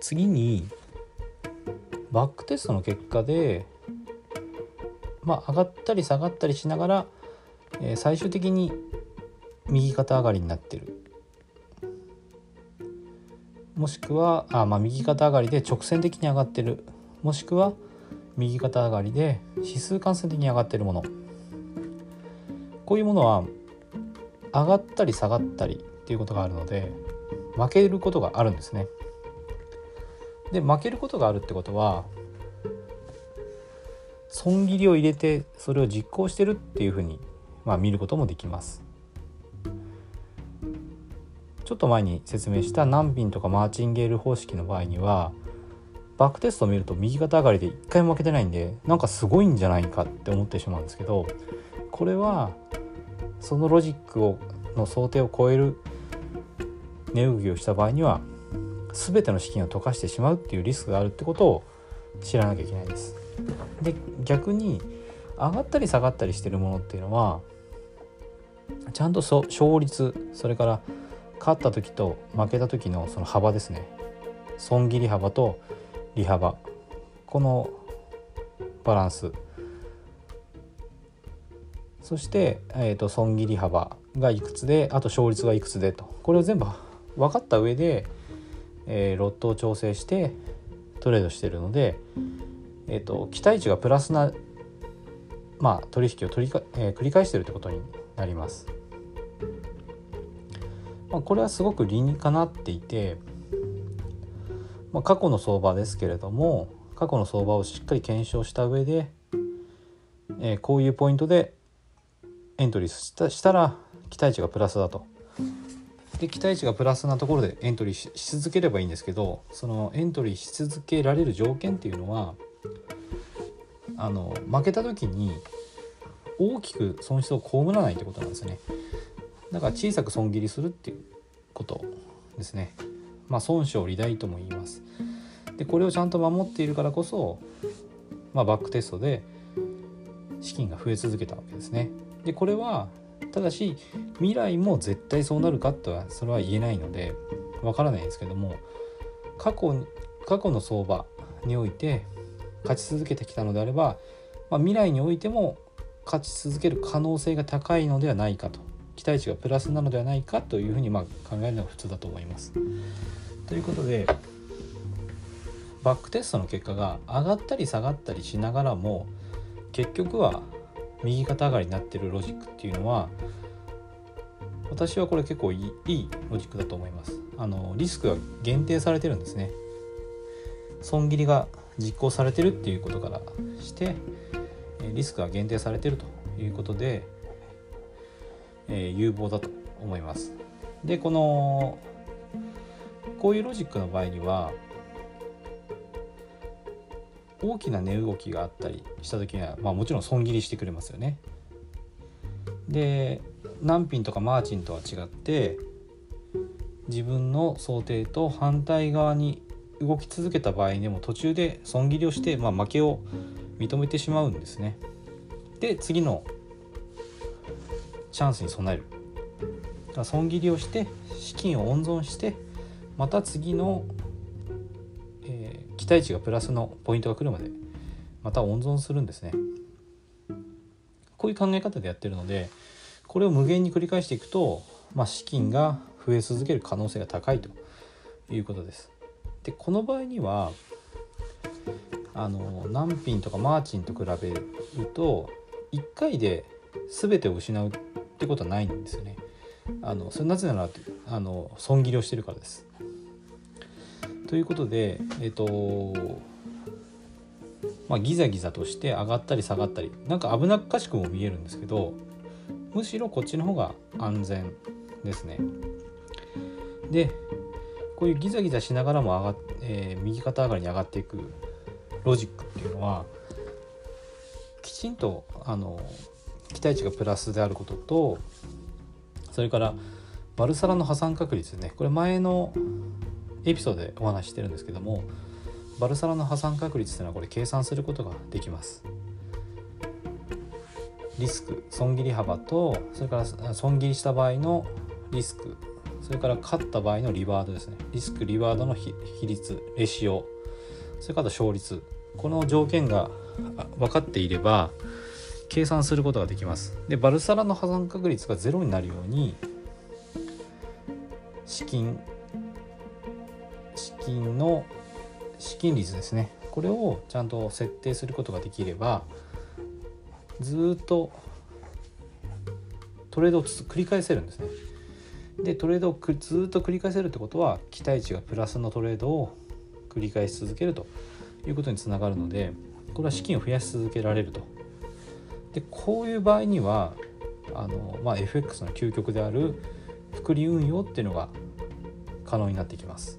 次にバックテストの結果でまあ上がったり下がったりしながら、えー、最終的に右肩上がりになってる。もしくはあ、まあ、右肩上がりで直線的に上がってる。もしくは右肩上がりで指数間線的に上がってるもの。こういうものは上がったり下がったりっていうことがあるので負けることがあるんですね。で負けることがあるってことは損切りを入れてそれを実行してるっていうふうに、まあ、見ることもできます。ちょっと前に説明した難品とかマーチンゲール方式の場合にはバックテストを見ると右肩上がりで1回も負けてないんでなんかすごいんじゃないかって思ってしまうんですけどこれはそのロジックをの想定を超える値動きをした場合には全ての資金を溶かしてしまうっていうリスクがあるってことを知らなきゃいけないです。で逆に上がったり下がったりしてるものっていうのはちゃんと勝率それから勝った時と負けた時のその幅ですね。損切り幅と利幅。このバランス。そして、えーと、損切り幅がいくつであと勝率がいくつでと。これを全部分かった上で、えー、ロットを調整してトレードしてるので、えーと、期待値がプラスな、まあ、取引を取りか、えー、繰り返してるってことになります。まあ、これはすごく理にかなっていて、まあ、過去の相場ですけれども過去の相場をしっかり検証した上で、えー、こういうポイントでエントリーしたしたら期待値がプラスだと。で期待値がプラスなところでエントリーし続ければいいんですけどそのエントリーし続けられる条件っていうのはあの負けた時に大きく損失を被らないってことなんですね。だから小さく損切りするっていうことですね。まあ損傷利大とも言います。でこれをちゃんと守っているからこそ、まあ、バックテストで資金が増え続けたわけですね。でこれはただし未来も絶対そうなるかとはそれは言えないのでわからないんですけども過去過去の相場において勝ち続けてきたのであれば、まあ、未来においても勝ち続ける可能性が高いのではないかと期待値がプラスなのではないかというふうにまあ考えるのが普通だと思います。ということでバックテストの結果が上がったり下がったりしながらも結局は右肩上がりになってるロジックっていうのは私はこれ結構いいロジックだと思います。あのリスクが限定されてるんですね。損切りが実行されてるっていうことからしてリスクが限定されてるということで、えー、有望だと思います。でこのこういうロジックの場合には大きな値動きがあったりした時には、まあ、もちろん損切りしてくれますよね。で難品とかマーチンとは違って自分の想定と反対側に動き続けた場合でも途中で損切りをして、まあ、負けを認めてしまうんですね。で次のチャンスに備える。損切りをして資金を温存してまた次の期待値がプラスのポイントが来るまでまた温存するんですね。こういう考え方でやってるのでこれを無限に繰り返していくと、まあ、資金が増え続ける可能性が高いということです。でこの場合にはあの難品とかマーチンと比べると1回で全てを失うってことはないんですよね。あのそれなぜならあの損切りをしてるからです。ということで、えっ、とまあ、ギザギザとして上がったり下がったりなんか危なっかしくも見えるんですけどむしろこっちの方が安全ですね。でこういうギザギザしながらも上がっ、えー、右肩上がりに上がっていくロジックっていうのはきちんとあの期待値がプラスであることとそれからバルサラの破産確率ですねこれ前のエピソードでお話ししてるんですけどもバルサラの破産確率というのはこれ計算することができます。リスク損切り幅とそれから損切りした場合のリスクそれから勝った場合のリワードですね。リスクリワードの比率レシオそれから勝率。この条件が分かっていれば計算することができます。でバルサラの破産確率がゼロになるように資金金の資金率ですね。これをちゃんと設定することができればずっとトレードを繰り返せるんですね。でトレードをずっと繰り返せるってことは期待値がプラスのトレードを繰り返し続けるということにつながるのでこれは資金を増やし続けられると。でこういう場合にはあの、まあ、FX の究極である複利運用っていうのが可能になってきます。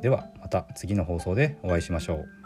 ではまた次の放送でお会いしましょう。